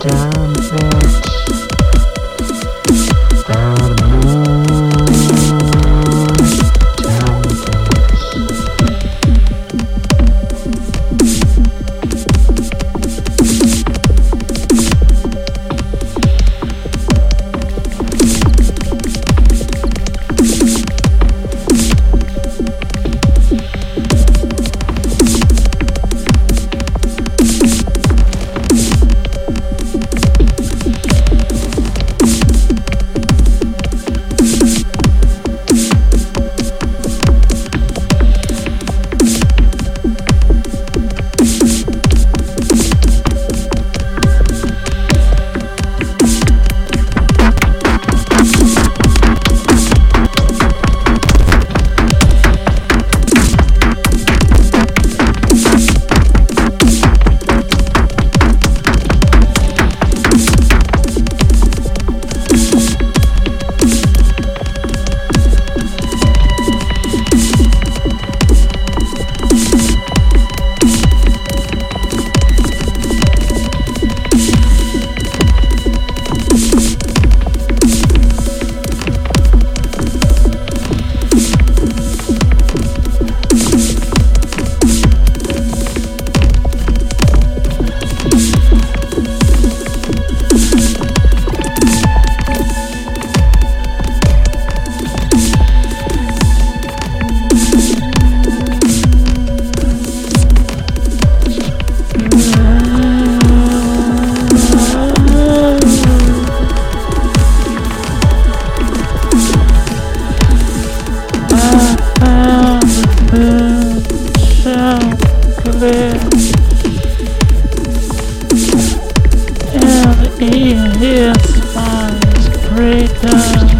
down. And it is my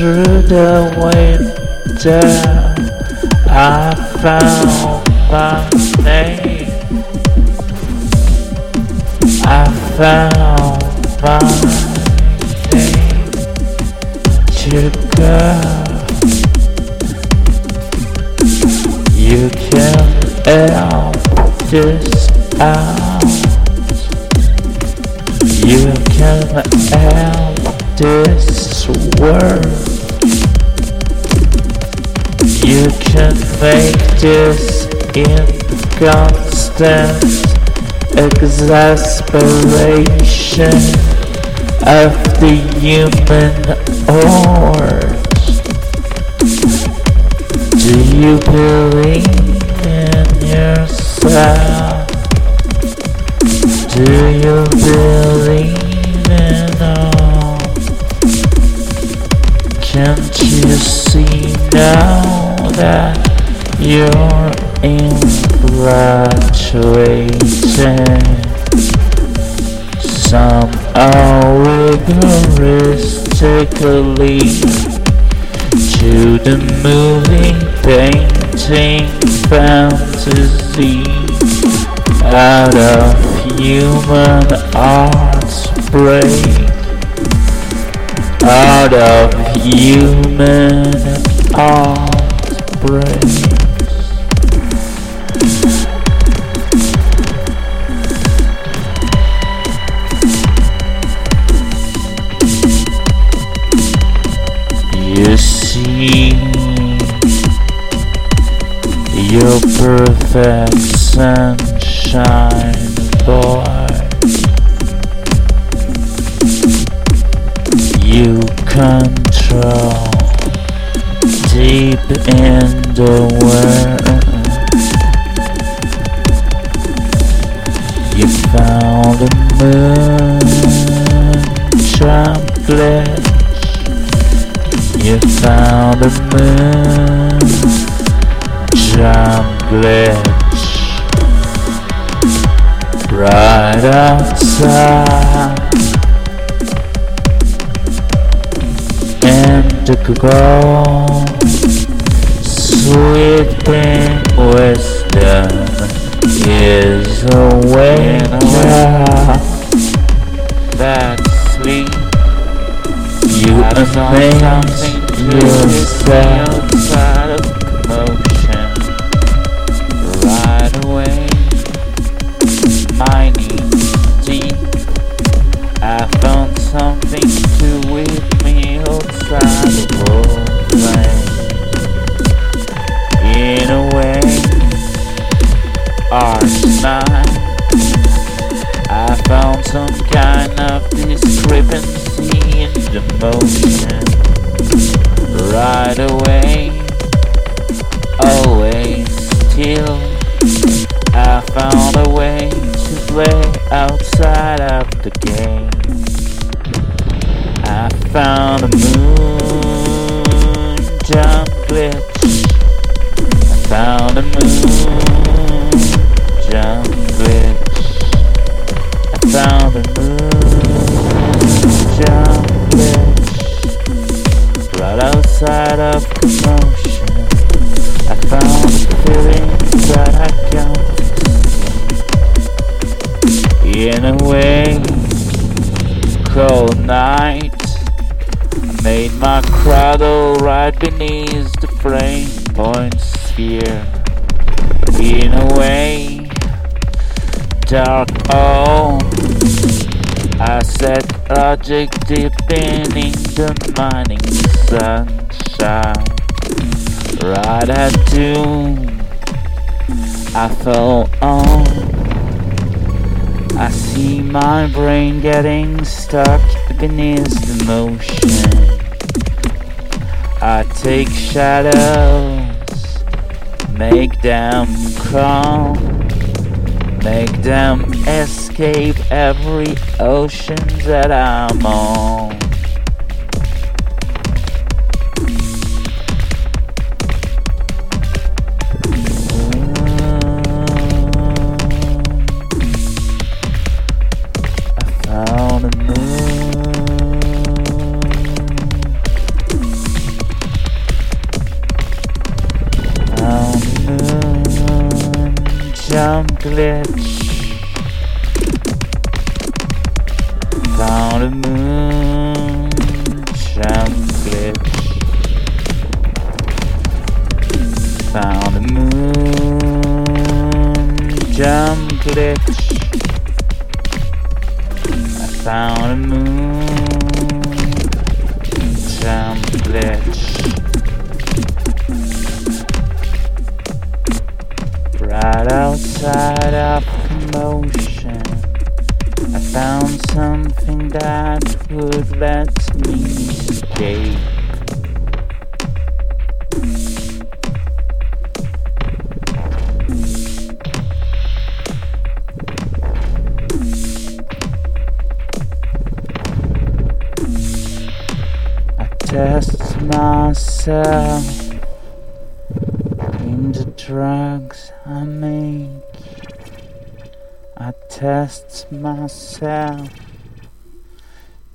through the window. I found my name. I found my name. You can help this out. You can help this world. Inconstant exasperation of the human heart. Do you believe in yourself? Do you believe in all? Can't you see now that you're infatuated? Somehow rigorously to the moving painting fantasy. Out of human arts break. Out of human art breaks you perfect sunshine, boy. You control deep in the world. You found the moon glitch. You found the moon jump glitch. Right outside. And the girl sweeping wisdom is awake that sleep you amaze yourself some kind of discrepancy in the motion right away always still I found a way to play outside of the game. I found a in a cold night made my cradle right beneath the frame point sphere. In a way dark oh I set logic deep in the mining sunshine. Right at doom I fell on I see my brain getting stuck beneath the motion. I take shadows make them calm make them escape every ocean that I'm on Found a moon jump glitch. Found a moon jump glitch. I found a moon jump glitch. That would let me escape. I test myself in the drugs I make. I test myself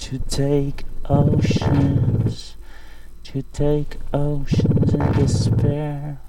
to take oceans, to take oceans in despair.